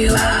you out.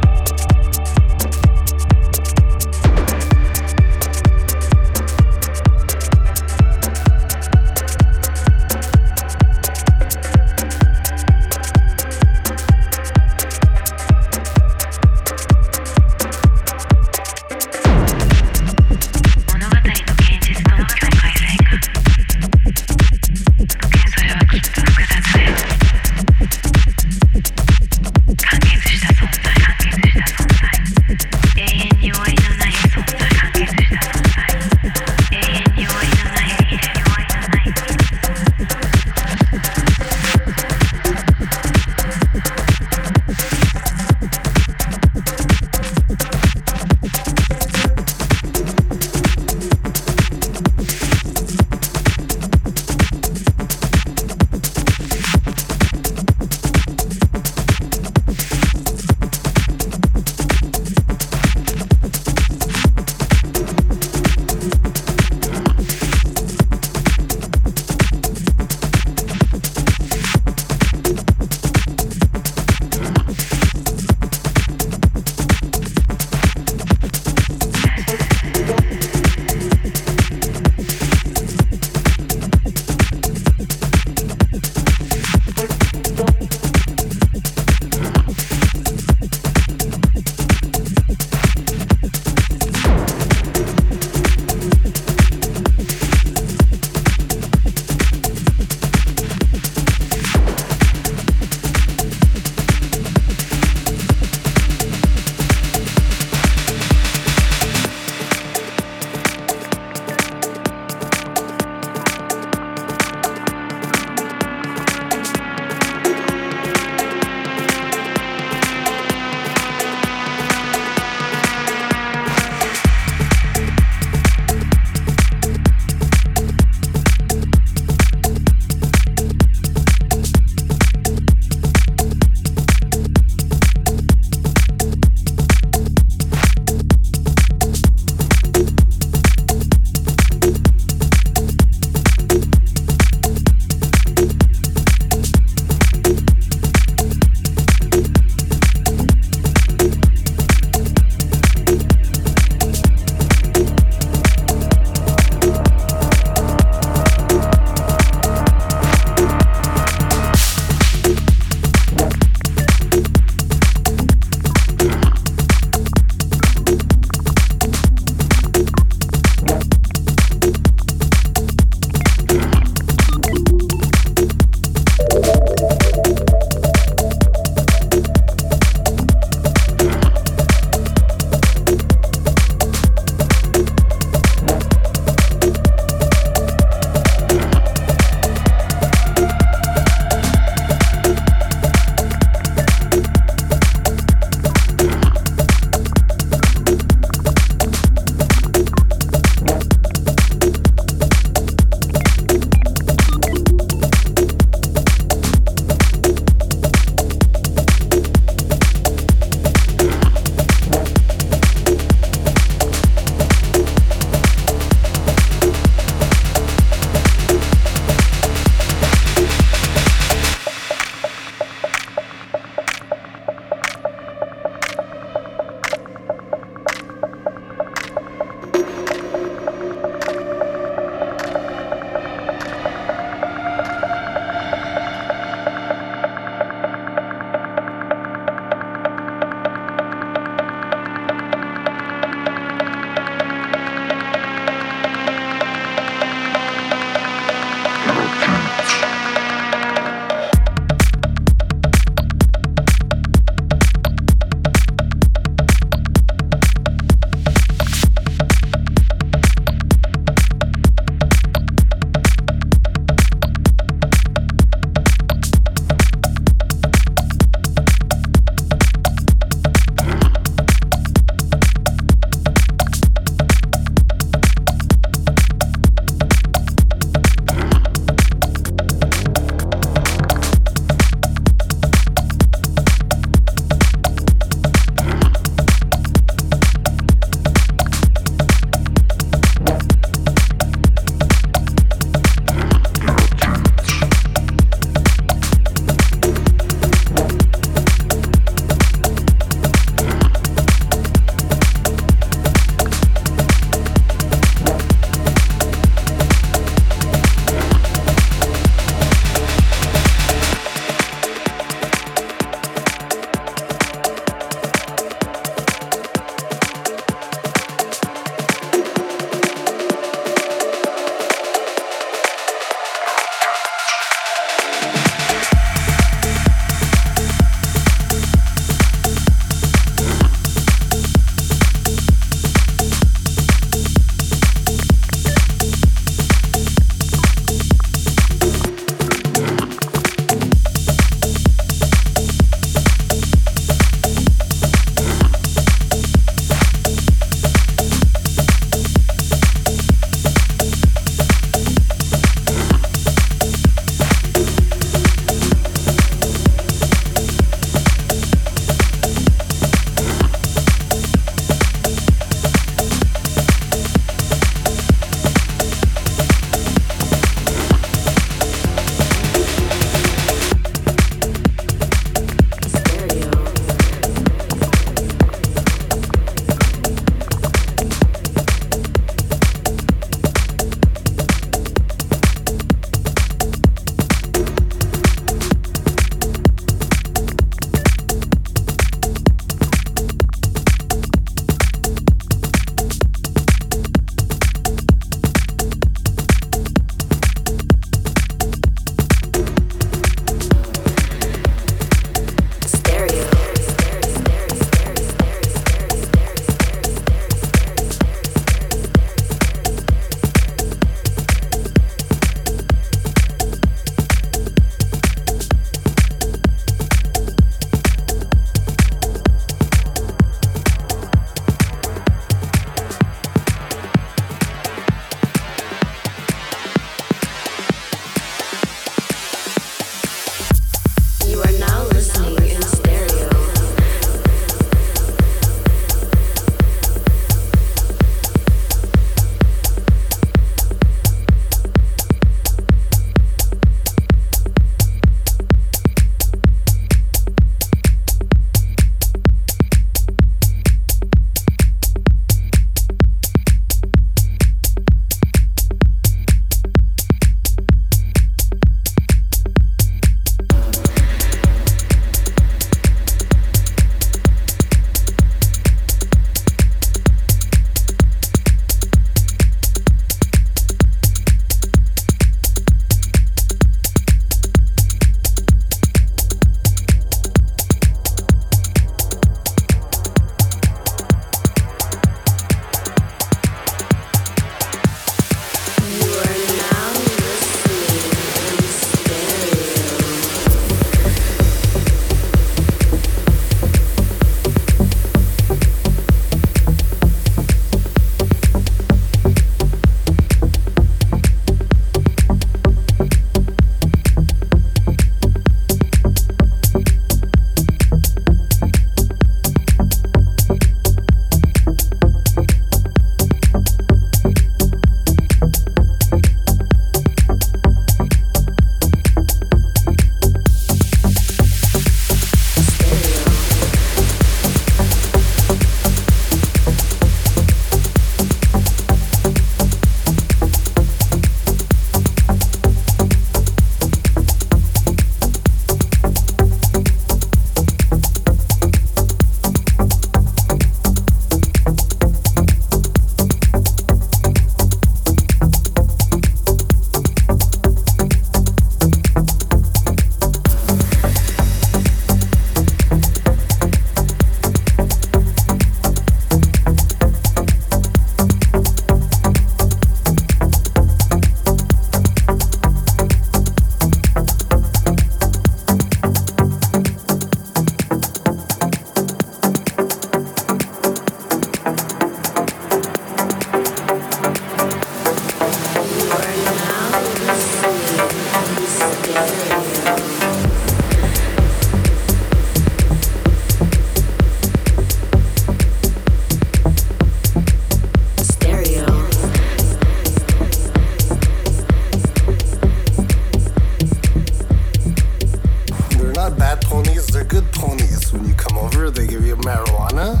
Marijuana,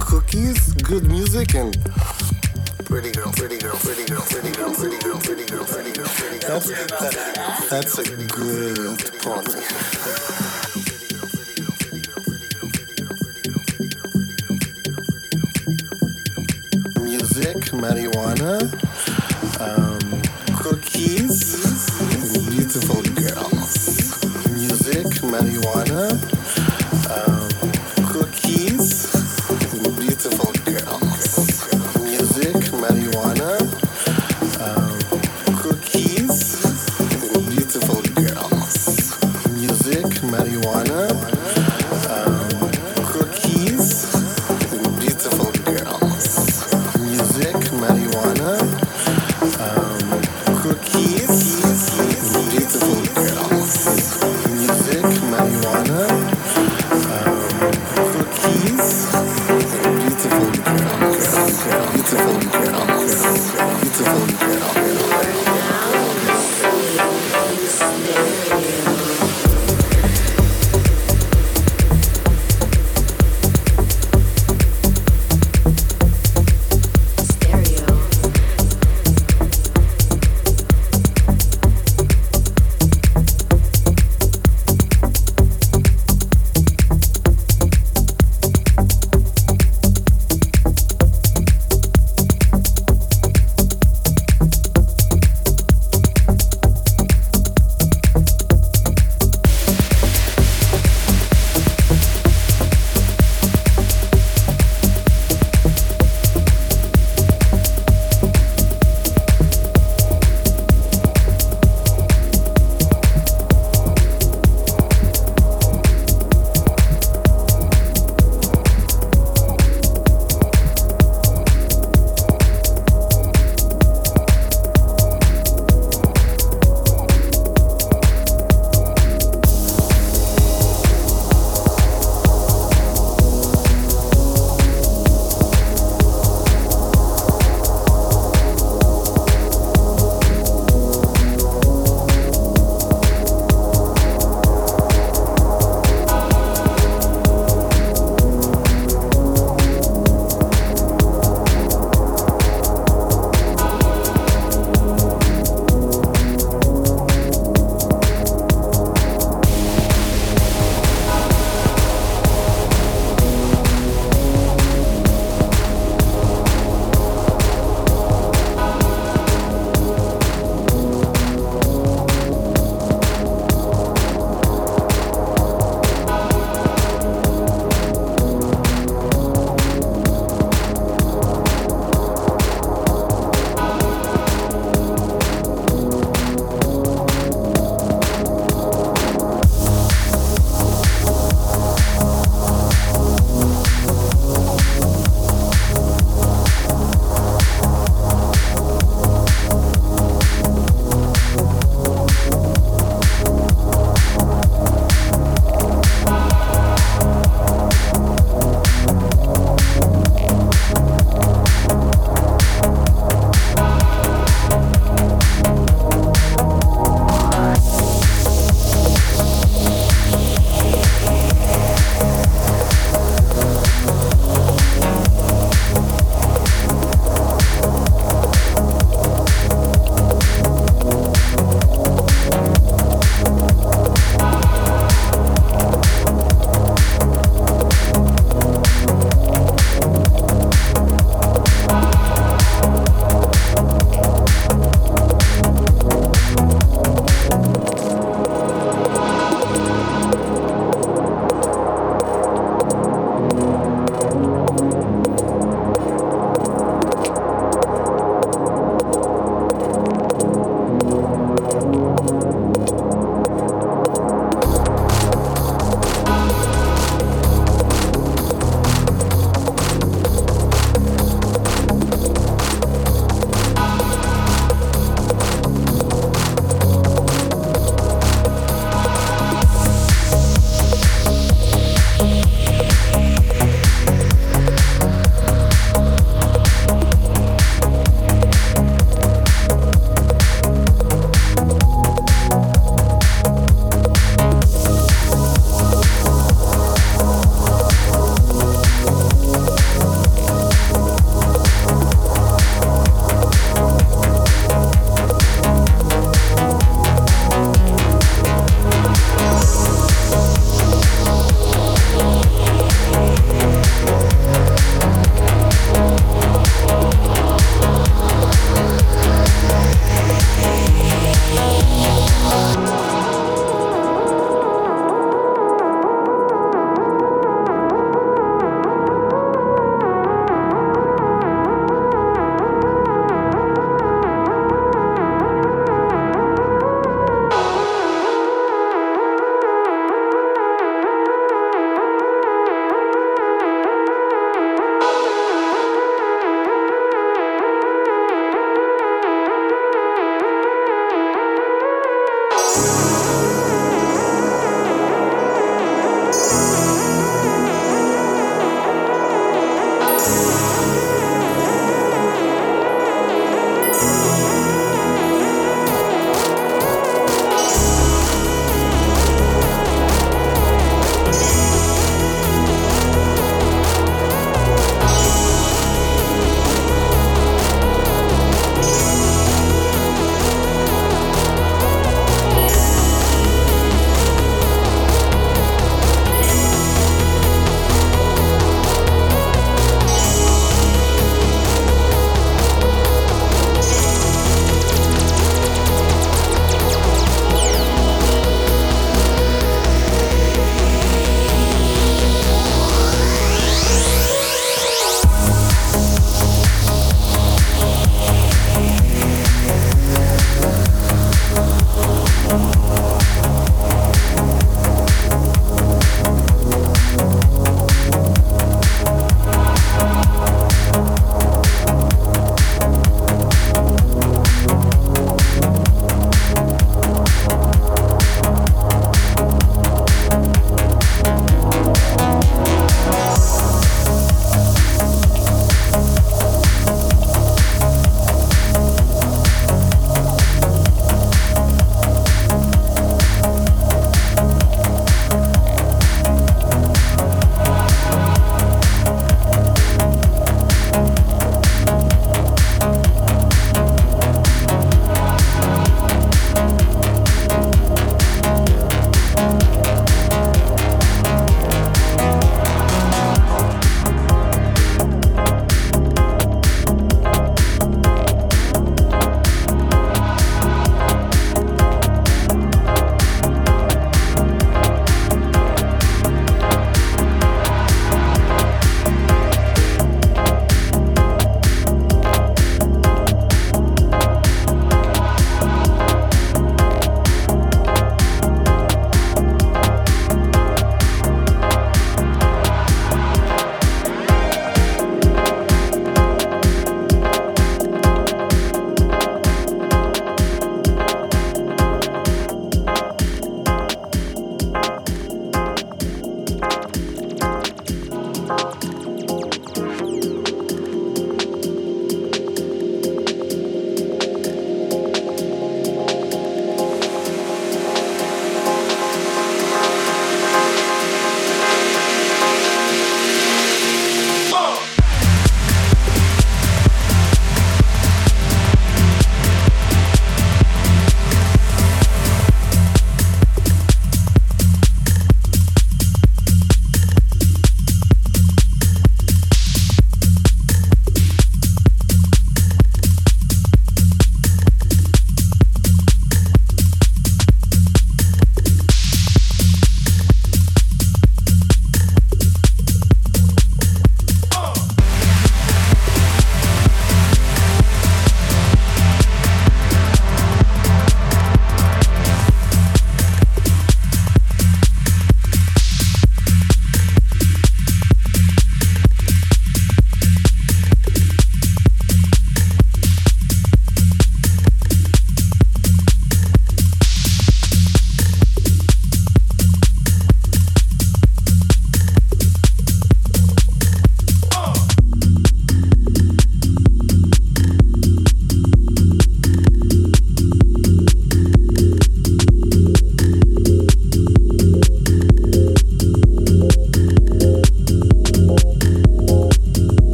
cookies, good music, and pretty girl, pretty girl, pretty girl, pretty girl, pretty girl, pretty girl, pretty girl, pretty girl. That's, that, that's a good. Music, marijuana, um, cookies, beautiful girls. Music, marijuana,